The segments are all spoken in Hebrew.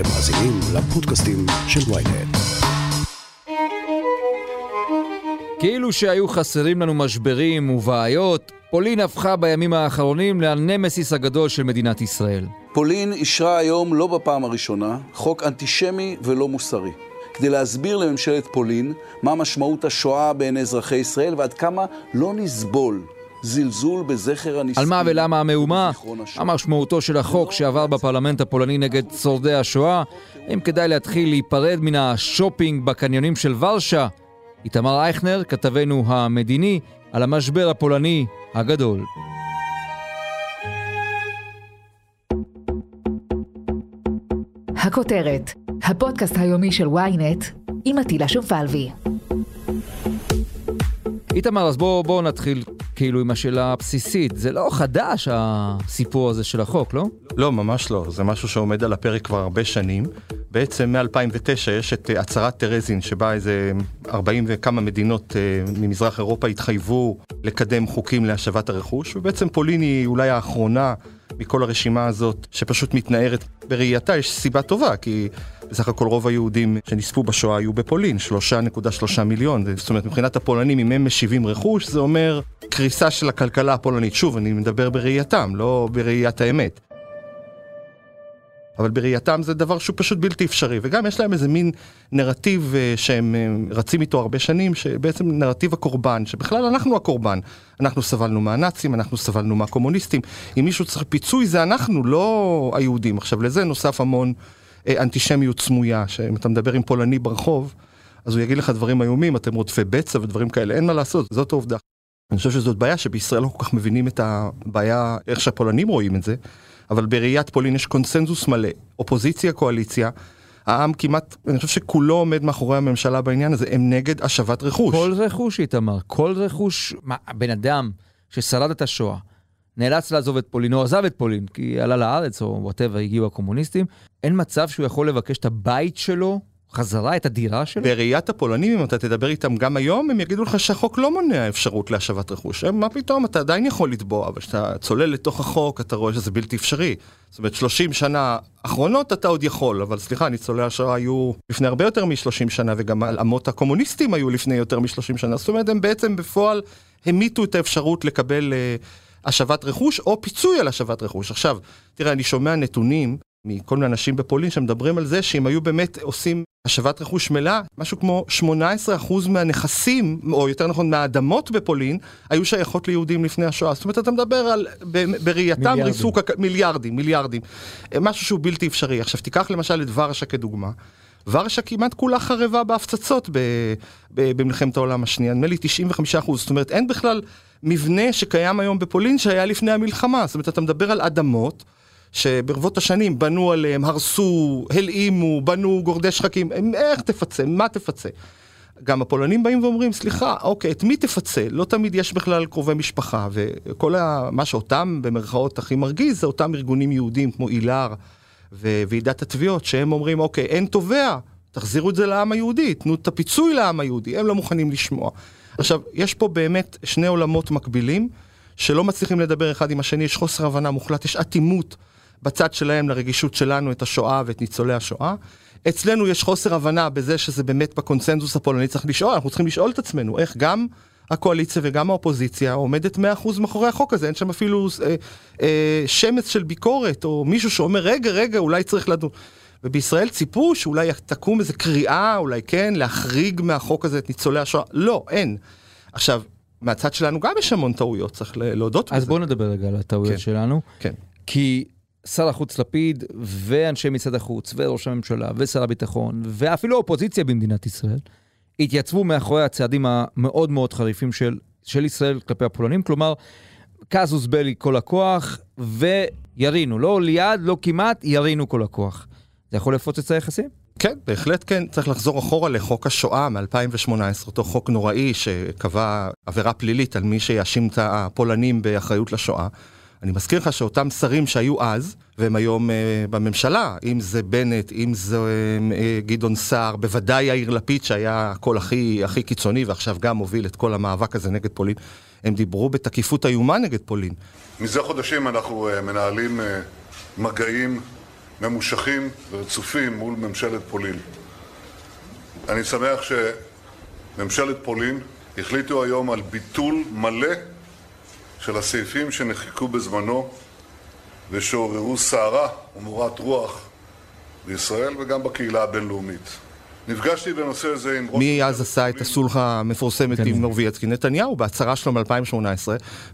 אתם מאזינים לפודקאסטים של ויינט. כאילו שהיו חסרים לנו משברים ובעיות, פולין הפכה בימים האחרונים לנמסיס הגדול של מדינת ישראל. פולין אישרה היום, לא בפעם הראשונה, חוק אנטישמי ולא מוסרי. כדי להסביר לממשלת פולין מה משמעות השואה בעיני אזרחי ישראל ועד כמה לא נסבול זלזול בזכר הנספים. על מה ולמה המהומה? מה משמעותו של החוק שעבר בפרלמנט הפולני נגד שורדי השואה? האם כדאי להתחיל להיפרד מן השופינג בקניונים של ורשה? איתמר אייכנר, כתבנו המדיני, על המשבר הפולני הגדול. הכותרת, הפודקאסט היומי של ynet עם עטילה שומפלבי. איתמר, אז בואו בוא נתחיל כאילו עם השאלה הבסיסית. זה לא חדש הסיפור הזה של החוק, לא? לא, ממש לא. זה משהו שעומד על הפרק כבר הרבה שנים. בעצם מ-2009 יש את אה, הצהרת טרזין, שבה איזה 40 וכמה מדינות אה, ממזרח אירופה התחייבו לקדם חוקים להשבת הרכוש, ובעצם פולין היא אולי האחרונה מכל הרשימה הזאת שפשוט מתנערת. בראייתה יש סיבה טובה, כי בסך הכל רוב היהודים שנספו בשואה היו בפולין, 3.3 מיליון. זאת אומרת, מבחינת הפולנים, אם הם משיבים רכוש, זה אומר קריסה של הכלכלה הפולנית. שוב, אני מדבר בראייתם, לא בראיית האמת. אבל בראייתם זה דבר שהוא פשוט בלתי אפשרי, וגם יש להם איזה מין נרטיב אה, שהם אה, רצים איתו הרבה שנים, שבעצם נרטיב הקורבן, שבכלל אנחנו הקורבן. אנחנו סבלנו מהנאצים, אנחנו סבלנו מהקומוניסטים, אם מישהו צריך פיצוי זה אנחנו, לא היהודים. עכשיו לזה נוסף המון אנטישמיות סמויה, שאם אתה מדבר עם פולני ברחוב, אז הוא יגיד לך דברים איומים, אתם רודפי בצע ודברים כאלה, אין מה לעשות, זאת העובדה. אני חושב שזאת בעיה שבישראל לא כל כך מבינים את הבעיה, איך שהפולנים רואים את זה. אבל בראיית פולין יש קונסנזוס מלא, אופוזיציה, קואליציה. העם כמעט, אני חושב שכולו עומד מאחורי הממשלה בעניין הזה, הם נגד השבת רכוש. כל רכוש, איתמר, כל רכוש, מה, בן אדם ששרד את השואה, נאלץ לעזוב את פולין, או עזב את פולין, כי עלה לארץ, או whatever, הגיעו הקומוניסטים, אין מצב שהוא יכול לבקש את הבית שלו חזרה את הדירה שלו? בראיית הפולנים, אם אתה תדבר איתם גם היום, הם יגידו לך שהחוק לא מונע אפשרות להשבת רכוש. מה פתאום, אתה עדיין יכול לתבוע, אבל כשאתה צולל לתוך החוק, אתה רואה שזה בלתי אפשרי. זאת אומרת, 30 שנה אחרונות אתה עוד יכול, אבל סליחה, ניצולי השואה היו לפני הרבה יותר מ-30 שנה, וגם אמות הקומוניסטים היו לפני יותר מ-30 שנה. זאת אומרת, הם בעצם בפועל המיתו את האפשרות לקבל uh, השבת רכוש, או פיצוי על השבת רכוש. עכשיו, תראה, אני שומע נתונים מכל מיני אנשים בפולין שמדברים על זה שאם היו באמת עושים השבת רכוש מלאה, משהו כמו 18% מהנכסים, או יותר נכון מהאדמות בפולין, היו שייכות ליהודים לפני השואה. זאת אומרת, אתה מדבר על, בראייתם ריסוק, מיליארדים, מיליארדים. משהו שהוא בלתי אפשרי. עכשיו, תיקח למשל את ורשה כדוגמה. ורשה כמעט כולה חרבה בהפצצות ב, ב, במלחמת העולם השנייה, נדמה לי 95 אחוז, זאת אומרת אין בכלל מבנה שקיים היום בפולין שהיה לפני המלחמה, זאת אומרת אתה מדבר על אדמות שברבות השנים בנו עליהם, הרסו, הלאימו, בנו גורדי שחקים, איך תפצה, מה תפצה? גם הפולנים באים ואומרים, סליחה, אוקיי, את מי תפצה? לא תמיד יש בכלל קרובי משפחה, וכל ה... מה שאותם במרכאות הכי מרגיז זה אותם ארגונים יהודים כמו איל"ר וועידת התביעות, שהם אומרים, אוקיי, אין תובע, תחזירו את זה לעם היהודי, תנו את הפיצוי לעם היהודי, הם לא מוכנים לשמוע. עכשיו, יש פה באמת שני עולמות מקבילים, שלא מצליחים לדבר אחד עם השני, יש חוסר הבנה מוחלט, יש אטימות. בצד שלהם לרגישות שלנו את השואה ואת ניצולי השואה. אצלנו יש חוסר הבנה בזה שזה באמת בקונסנזוס הפולני צריך לשאול, אנחנו צריכים לשאול את עצמנו איך גם הקואליציה וגם האופוזיציה עומדת 100% מאחורי החוק הזה, אין שם אפילו אה, אה, שמץ של ביקורת או מישהו שאומר רגע רגע אולי צריך לדון. ובישראל ציפו שאולי תקום איזה קריאה, אולי כן, להחריג מהחוק הזה את ניצולי השואה. לא, אין. עכשיו, מהצד שלנו גם יש המון טעויות, צריך להודות אז בזה. אז בואו נדבר רגע על הטעויות כן, שלנו. כן. כי שר החוץ לפיד ואנשי משרד החוץ וראש הממשלה ושר הביטחון ואפילו האופוזיציה במדינת ישראל התייצבו מאחורי הצעדים המאוד מאוד חריפים של, של ישראל כלפי הפולנים, כלומר, קזוס בלי כל הכוח וירינו, לא ליד, לא כמעט, ירינו כל הכוח. זה יכול לפוצץ את היחסים? כן, בהחלט כן. צריך לחזור אחורה לחוק השואה מ-2018, אותו חוק נוראי שקבע עבירה פלילית על מי שיאשים את הפולנים באחריות לשואה. אני מזכיר לך שאותם שרים שהיו אז, והם היום uh, בממשלה, אם זה בנט, אם זה uh, גדעון סער, בוודאי יאיר לפיד שהיה הקול הכי, הכי קיצוני ועכשיו גם מוביל את כל המאבק הזה נגד פולין, הם דיברו בתקיפות איומה נגד פולין. מזה חודשים אנחנו uh, מנהלים uh, מגעים ממושכים ורצופים מול ממשלת פולין. אני שמח שממשלת פולין החליטו היום על ביטול מלא של הסעיפים שנחקקו בזמנו ושעוררו סערה ומורת רוח בישראל וגם בקהילה הבינלאומית. נפגשתי בנושא הזה עם ראש... מי אז עשה את הסולחה המפורסמת עם נורבייצקי? נתניהו, בהצהרה שלו מ-2018,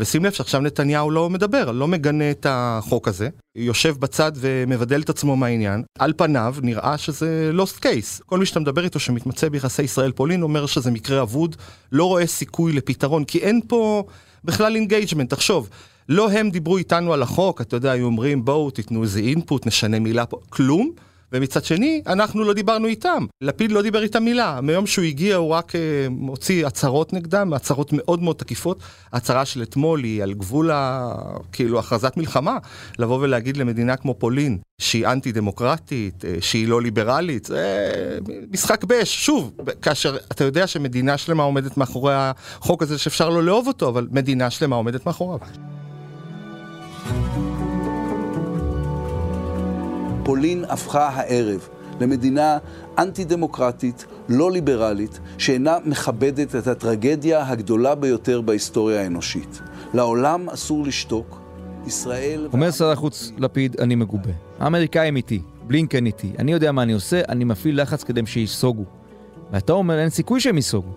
ושים לב שעכשיו נתניהו לא מדבר, לא מגנה את החוק הזה, יושב בצד ומבדל את עצמו מהעניין. על פניו נראה שזה lost case. כל מי שאתה מדבר איתו שמתמצא ביחסי ישראל-פולין אומר שזה מקרה אבוד, לא רואה סיכוי לפתרון, כי אין פה בכלל engagement. תחשוב, לא הם דיברו איתנו על החוק, אתה יודע, היו אומרים בואו תיתנו איזה input, נשנה מילה פה, כלום. ומצד שני, אנחנו לא דיברנו איתם. לפיד לא דיבר איתם מילה. מיום שהוא הגיע הוא רק uh, מוציא הצהרות נגדם, הצהרות מאוד מאוד תקיפות. ההצהרה של אתמול היא על גבול ה... כאילו הכרזת מלחמה. לבוא ולהגיד למדינה כמו פולין, שהיא אנטי דמוקרטית, uh, שהיא לא ליברלית, זה משחק באש. שוב, כאשר אתה יודע שמדינה שלמה עומדת מאחורי החוק הזה, שאפשר לא לאהוב אותו, אבל מדינה שלמה עומדת מאחוריו. פולין הפכה הערב למדינה אנטי-דמוקרטית, לא ליברלית, שאינה מכבדת את הטרגדיה הגדולה ביותר בהיסטוריה האנושית. לעולם אסור לשתוק. ישראל... אומר שר החוץ לפיד, אני מגובה. האמריקאים איתי, בלינקן איתי. אני יודע מה אני עושה, אני מפעיל לחץ כדי שייסוגו. ואתה אומר, אין סיכוי שהם ייסוגו.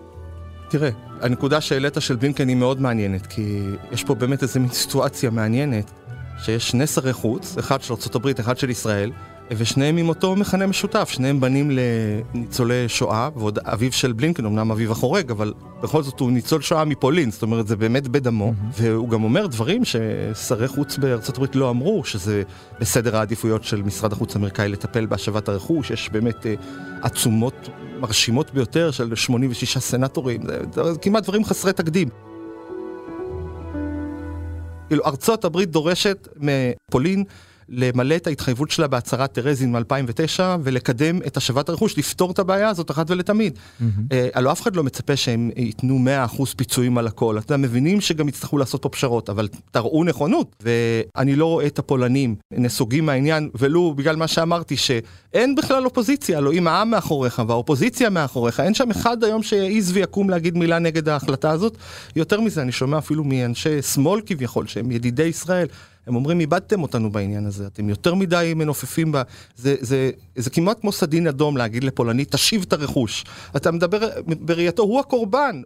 תראה, הנקודה שהעלית של בלינקן היא מאוד מעניינת, כי יש פה באמת איזו מין סיטואציה מעניינת. שיש שני שרי חוץ, אחד של ארה"ב, אחד של ישראל, ושניהם עם אותו מכנה משותף, שניהם בנים לניצולי שואה, ועוד אביו של בלינקן, אמנם אביו החורג, אבל בכל זאת הוא ניצול שואה מפולין, זאת אומרת זה באמת בדמו, mm-hmm. והוא גם אומר דברים ששרי חוץ בארצות הברית לא אמרו, שזה בסדר העדיפויות של משרד החוץ האמריקאי לטפל בהשבת הרכוש, יש באמת uh, עצומות מרשימות ביותר של 86 סנטורים, זה, זה כמעט דברים חסרי תקדים. כאילו ארצות הברית דורשת מפולין למלא את ההתחייבות שלה בהצהרת טרזין מ-2009 ולקדם את השבת הרכוש, לפתור את הבעיה הזאת אחת ולתמיד. Mm-hmm. אה, הלוא אף אחד לא מצפה שהם ייתנו 100% פיצויים על הכל. יודע, מבינים שגם יצטרכו לעשות פה פשרות, אבל תראו נכונות. ואני לא רואה את הפולנים נסוגים מהעניין, ולו בגלל מה שאמרתי, שאין בכלל אופוזיציה, לא אם העם מאחוריך והאופוזיציה מאחוריך, אין שם אחד היום שיעז ויקום להגיד מילה נגד ההחלטה הזאת. יותר מזה, אני שומע אפילו מאנשי שמאל כביכול, שהם ידידי ישראל. הם אומרים, איבדתם אותנו בעניין הזה, אתם יותר מדי מנופפים ב... זה, זה, זה כמעט כמו סדין אדום להגיד לפולני, תשיב את הרכוש. אתה מדבר, בראייתו, הוא הקורבן.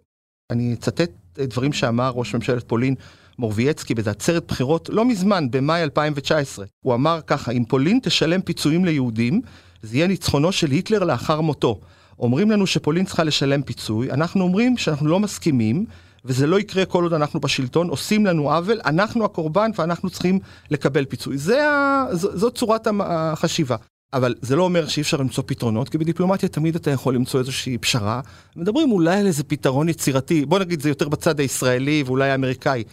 אני אצטט דברים שאמר ראש ממשלת פולין, מורבייצקי, באיזה עצרת בחירות לא מזמן, במאי 2019. הוא אמר ככה, אם פולין תשלם פיצויים ליהודים, זה יהיה ניצחונו של היטלר לאחר מותו. אומרים לנו שפולין צריכה לשלם פיצוי, אנחנו אומרים שאנחנו לא מסכימים, וזה לא יקרה כל עוד אנחנו בשלטון, עושים לנו עוול, אנחנו הקורבן ואנחנו צריכים לקבל פיצוי. זה ה... ז, זו צורת החשיבה. אבל זה לא אומר שאי אפשר למצוא פתרונות, כי בדיפלומטיה תמיד אתה יכול למצוא איזושהי פשרה. מדברים אולי על איזה פתרון יצירתי, בוא נגיד זה יותר בצד הישראלי ואולי האמריקאי.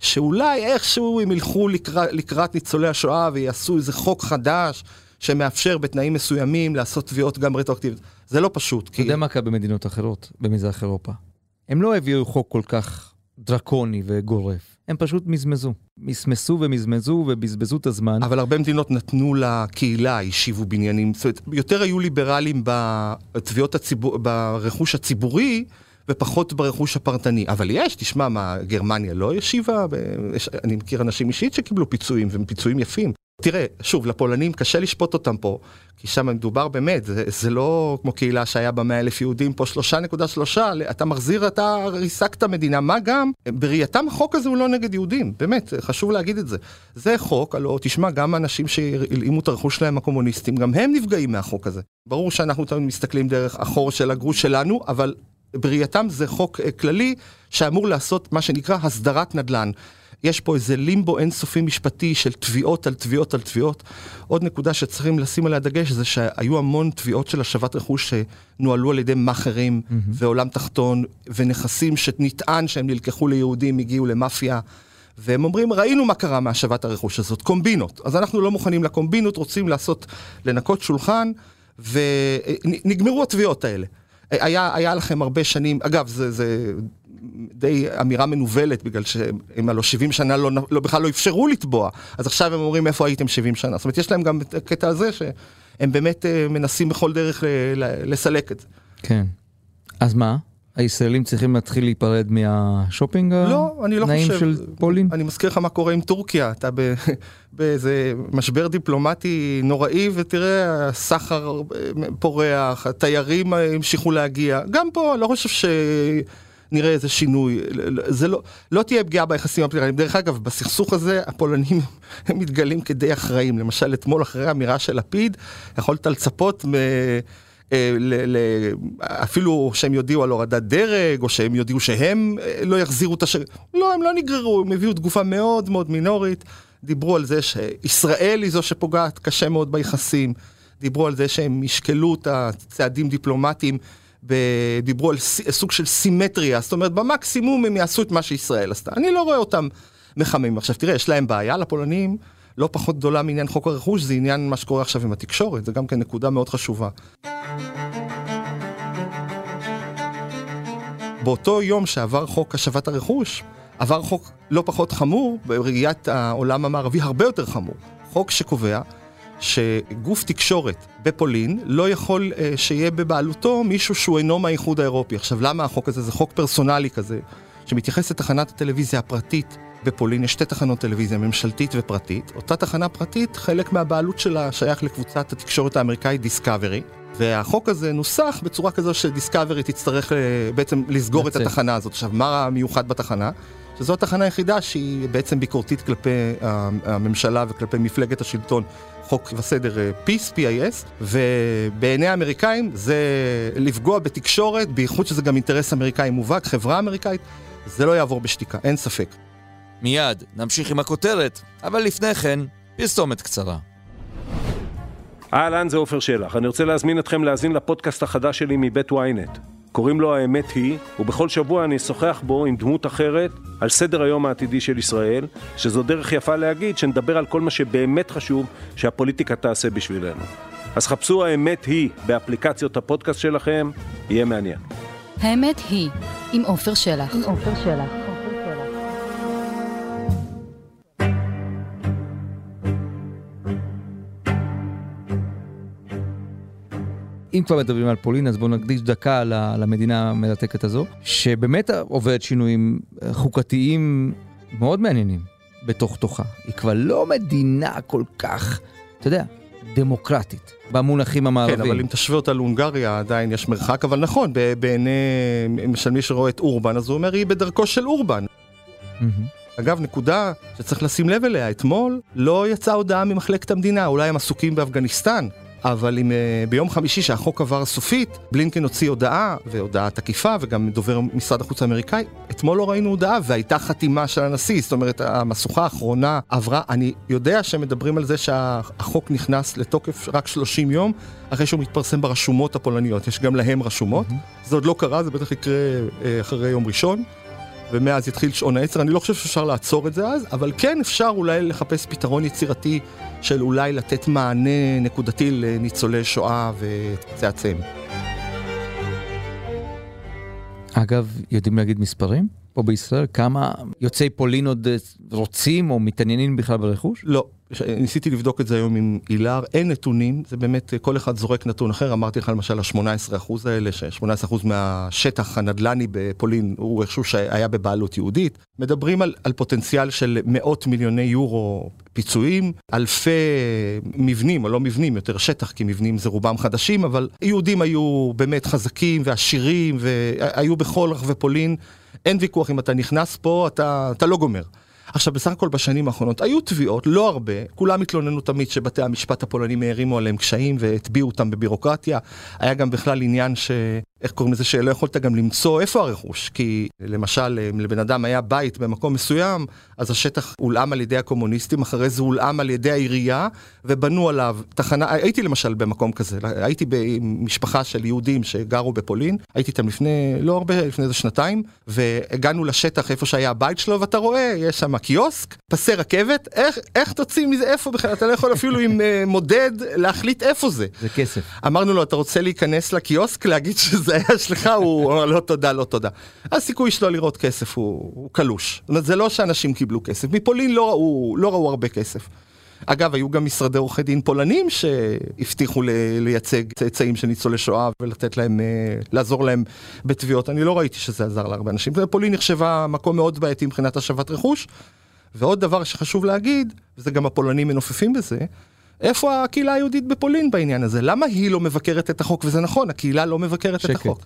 שאולי איכשהו הם ילכו לקראת, לקראת ניצולי השואה ויעשו איזה חוק חדש שמאפשר בתנאים מסוימים לעשות תביעות גם רטרואקטיביות. זה לא פשוט. אתה. יודע מה קרה במדינות אחרות, במזרח אירופה? הם לא הביאו חוק כל כך דרקוני וגורף. הם פשוט מזמזו. מסמסו ומזמזו ובזבזו את הזמן. אבל הרבה מדינות נתנו לקהילה, השיבו בניינים. זאת אומרת, יותר היו ליברליים בתביעות הציבור, ברכוש הציבורי. ופחות ברכוש הפרטני. אבל יש, תשמע, מה, גרמניה לא השיבה? אני מכיר אנשים אישית שקיבלו פיצויים, והם פיצויים יפים. תראה, שוב, לפולנים קשה לשפוט אותם פה, כי שם מדובר באמת, זה, זה לא כמו קהילה שהיה בה 100 אלף יהודים, פה שלושה נקודה שלושה, אתה מחזיר, אתה ריסקת מדינה, מה גם, בראייתם החוק הזה הוא לא נגד יהודים, באמת, חשוב להגיד את זה. זה חוק, הלוא תשמע, גם אנשים שהלאימו את הרכוש שלהם הקומוניסטים, גם הם נפגעים מהחוק הזה. ברור שאנחנו תמיד מסתכלים דרך החור של הגרוש שלנו, אבל בראייתם זה חוק אה, כללי שאמור לעשות מה שנקרא הסדרת נדל"ן. יש פה איזה לימבו אינסופי משפטי של תביעות על תביעות על תביעות. עוד נקודה שצריכים לשים עליה דגש זה שהיו המון תביעות של השבת רכוש שנוהלו על ידי מאכערים mm-hmm. ועולם תחתון ונכסים שנטען שהם נלקחו ליהודים, הגיעו למאפיה. והם אומרים, ראינו מה קרה מהשבת הרכוש הזאת, קומבינות. אז אנחנו לא מוכנים לקומבינות, רוצים לעשות, לנקות שולחן, ונגמרו התביעות האלה. היה, היה לכם הרבה שנים, אגב, זה, זה די אמירה מנוולת, בגלל שהם הלוא 70 שנה לא, לא, בכלל לא אפשרו לתבוע, אז עכשיו הם אומרים איפה הייתם 70 שנה. זאת אומרת, יש להם גם את הקטע הזה שהם באמת אה, מנסים בכל דרך לסלק את זה. כן. אז מה? הישראלים צריכים להתחיל להיפרד מהשופינג לא, אני לא חושב. של פולין? אני מזכיר לך מה קורה עם טורקיה, אתה באיזה משבר דיפלומטי נוראי, ותראה, הסחר פורח, התיירים המשיכו להגיע. גם פה, לא חושב ש... נראה איזה שינוי, זה לא, לא תהיה פגיעה ביחסים הפליליים. דרך אגב, בסכסוך הזה הפולנים מתגלים כדי אחראים. למשל, אתמול אחרי האמירה של לפיד, יכולת לצפות מ... אה, ל, ל, אפילו שהם יודיעו על הורדת דרג, או שהם יודיעו שהם אה, לא יחזירו את השם. לא, הם לא נגררו, הם הביאו תגובה מאוד מאוד מינורית. דיברו על זה שישראל היא זו שפוגעת קשה מאוד ביחסים. דיברו על זה שהם ישקלו את הצעדים דיפלומטיים, דיברו על סוג של סימטריה, זאת אומרת במקסימום הם יעשו את מה שישראל עשתה. אני לא רואה אותם מחממים. עכשיו תראה, יש להם בעיה לפולנים. לא פחות גדולה מעניין חוק הרכוש, זה עניין מה שקורה עכשיו עם התקשורת, זה גם כן נקודה מאוד חשובה. באותו יום שעבר חוק השבת הרכוש, עבר חוק לא פחות חמור, בראיית העולם המערבי הרבה יותר חמור. חוק שקובע שגוף תקשורת בפולין לא יכול uh, שיהיה בבעלותו מישהו שהוא אינו מהאיחוד האירופי. עכשיו, למה החוק הזה? זה חוק פרסונלי כזה, שמתייחס לתחנת הטלוויזיה הפרטית בפולין יש שתי תחנות טלוויזיה, ממשלתית ופרטית. אותה תחנה פרטית, חלק מהבעלות שלה שייך לקבוצת התקשורת האמריקאית דיסקאברי. והחוק הזה נוסח בצורה כזו שדיסקאברי תצטרך אה, בעצם לסגור. את התחנה הזאת. עכשיו, מה המיוחד בתחנה? שזו התחנה היחידה שהיא בעצם ביקורתית כלפי הממשלה וכלפי מפלגת השלטון, חוק וסדר אה, Peace, PIS, ובעיני האמריקאים זה לפגוע בתקשורת, בייחוד שזה גם אינטרס אמריקאי מובהק, חברה אמריקאית, זה לא יעבור בשתיקה, אין ספק. מיד נמשיך עם הכותרת, אבל לפני כן, פרסומת קצרה. אהלן, זה עופר שלח. אני רוצה להזמין אתכם להאזין לפודקאסט החדש שלי מבית ynet. קוראים לו האמת היא, ובכל שבוע אני אשוחח בו עם דמות אחרת על סדר היום העתידי של ישראל, שזו דרך יפה להגיד שנדבר על כל מה שבאמת חשוב שהפוליטיקה תעשה בשבילנו. אז חפשו האמת היא באפליקציות הפודקאסט שלכם, יהיה מעניין. האמת היא, עם עופר שלח. עם עופר שלח. אם כבר מדברים על פולין, אז בואו נקדיש דקה למדינה המרתקת הזו, שבאמת עוברת שינויים חוקתיים מאוד מעניינים בתוך תוכה. היא כבר לא מדינה כל כך, אתה יודע, דמוקרטית, במונחים המערביים. כן, אבל אם תשווה אותה להונגריה, עדיין יש מרחק, אבל נכון, בעיני, למשל מי שרואה את אורבן, אז הוא אומר, היא בדרכו של אורבן. Mm-hmm. אגב, נקודה שצריך לשים לב אליה, אתמול לא יצאה הודעה ממחלקת המדינה, אולי הם עסוקים באפגניסטן, אבל אם uh, ביום חמישי שהחוק עבר סופית, בלינקן הוציא הודעה, והודעה תקיפה, וגם דובר משרד החוץ האמריקאי, אתמול לא ראינו הודעה, והייתה חתימה של הנשיא, זאת אומרת, המשוכה האחרונה עברה, אני יודע שמדברים על זה שהחוק נכנס לתוקף רק 30 יום, אחרי שהוא מתפרסם ברשומות הפולניות, יש גם להם רשומות, mm-hmm. זה עוד לא קרה, זה בטח יקרה uh, אחרי יום ראשון. ומאז יתחיל שעון העצר, אני לא חושב שאפשר לעצור את זה אז, אבל כן אפשר אולי לחפש פתרון יצירתי של אולי לתת מענה נקודתי לניצולי שואה וצאצאיהם. אגב, יודעים להגיד מספרים? פה בישראל? כמה יוצאי פולין עוד רוצים או מתעניינים בכלל ברכוש? לא, ניסיתי לבדוק את זה היום עם אילר, אין נתונים, זה באמת, כל אחד זורק נתון אחר, אמרתי לך למשל ה-18% האלה, ש-18% מהשטח הנדל"ני בפולין הוא איכשהו שהיה בבעלות יהודית. מדברים על, על פוטנציאל של מאות מיליוני יורו פיצויים, אלפי מבנים, או לא מבנים, יותר שטח, כי מבנים זה רובם חדשים, אבל יהודים היו באמת חזקים ועשירים, והיו בכל רחבי פולין. אין ויכוח אם אתה נכנס פה, אתה, אתה לא גומר. עכשיו, בסך הכל בשנים האחרונות היו תביעות, לא הרבה, כולם התלוננו תמיד שבתי המשפט הפולנים הערימו עליהם קשיים והטביעו אותם בבירוקרטיה. היה גם בכלל עניין ש... איך קוראים לזה שלא יכולת גם למצוא איפה הרכוש, כי למשל אם לבן אדם היה בית במקום מסוים, אז השטח הולאם על ידי הקומוניסטים, אחרי זה הולאם על ידי העירייה, ובנו עליו תחנה, הייתי למשל במקום כזה, הייתי במשפחה של יהודים שגרו בפולין, הייתי איתם לפני, לא הרבה, לפני איזה שנתיים, והגענו לשטח איפה שהיה הבית שלו, ואתה רואה, יש שם קיוסק, פסי רכבת, איך, איך תוציא מזה, איפה בכלל, אתה לא יכול אפילו עם uh, מודד להחליט איפה זה. זה כסף. אמרנו לו, אתה רוצה להיכנס לקיוסק, להגיד שזה... זה היה שלך, הוא אמר לא תודה, לא תודה. הסיכוי שלו לראות כסף הוא, הוא קלוש. זאת אומרת, זה לא שאנשים קיבלו כסף. מפולין לא ראו, לא ראו הרבה כסף. אגב, היו גם משרדי עורכי דין פולנים שהבטיחו לייצג צאצאים של ניצולי שואה ולתת להם, אה, לעזור להם בתביעות. אני לא ראיתי שזה עזר להרבה אנשים. פולין נחשבה מקום מאוד בעייתי מבחינת השבת רכוש. ועוד דבר שחשוב להגיד, וזה גם הפולנים מנופפים בזה, איפה הקהילה היהודית בפולין בעניין הזה? למה היא לא מבקרת את החוק? וזה נכון, הקהילה לא מבקרת שקט. את החוק.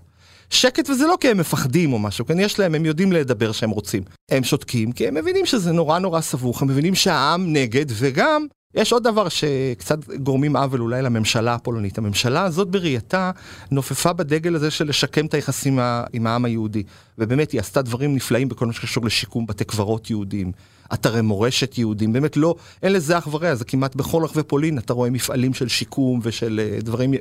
שקט וזה לא כי הם מפחדים או משהו, כן יש להם, הם יודעים לדבר שהם רוצים. הם שותקים כי הם מבינים שזה נורא נורא סבוך, הם מבינים שהעם נגד, וגם יש עוד דבר שקצת גורמים עוול אולי לממשלה הפולנית. הממשלה הזאת בראייתה נופפה בדגל הזה של לשקם את היחסים עם העם היהודי. ובאמת היא עשתה דברים נפלאים בכל מה שקשור לשיקום בתי קברות יהודים, אתרי מורשת יהודים, באמת לא, אין לזה אח ורע, זה כמעט בכל רחבי פולין אתה רואה מפעלים של שיקום ושל אה, דברים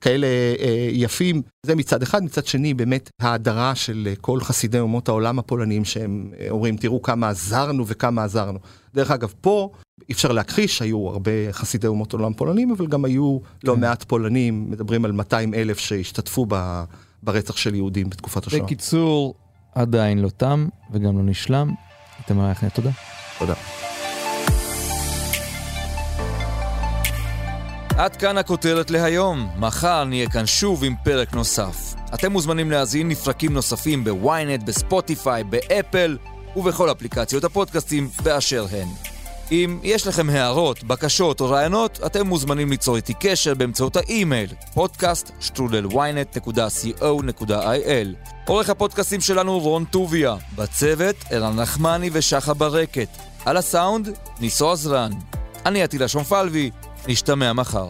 כאלה אה, יפים. זה מצד אחד, מצד שני באמת ההדרה של אה, כל חסידי אומות העולם הפולנים שהם אומרים תראו כמה עזרנו וכמה עזרנו. דרך אגב פה אי אפשר להכחיש, היו הרבה חסידי אומות עולם פולנים, אבל גם היו לא כן. מעט פולנים, מדברים על 200 אלף שהשתתפו ב, ברצח של יהודים בתקופת השואה. בקיצור, עדיין לא תם וגם לא נשלם. איתמר אייכנר, תודה. תודה. עד כאן הכותרת להיום. מחר נהיה כאן שוב עם פרק נוסף. אתם מוזמנים להזין לפרקים נוספים בוויינט, בספוטיפיי, באפל ובכל אפליקציות הפודקאסטים באשר הן. אם יש לכם הערות, בקשות או רעיונות, אתם מוזמנים ליצור איתי קשר באמצעות האימייל podcast.ynet.co.il עורך הפודקאסטים שלנו רון טוביה, בצוות ערן נחמני ושחה ברקת, על הסאונד ניסו עזרן. אני עטילה שומפלבי, נשתמע מחר.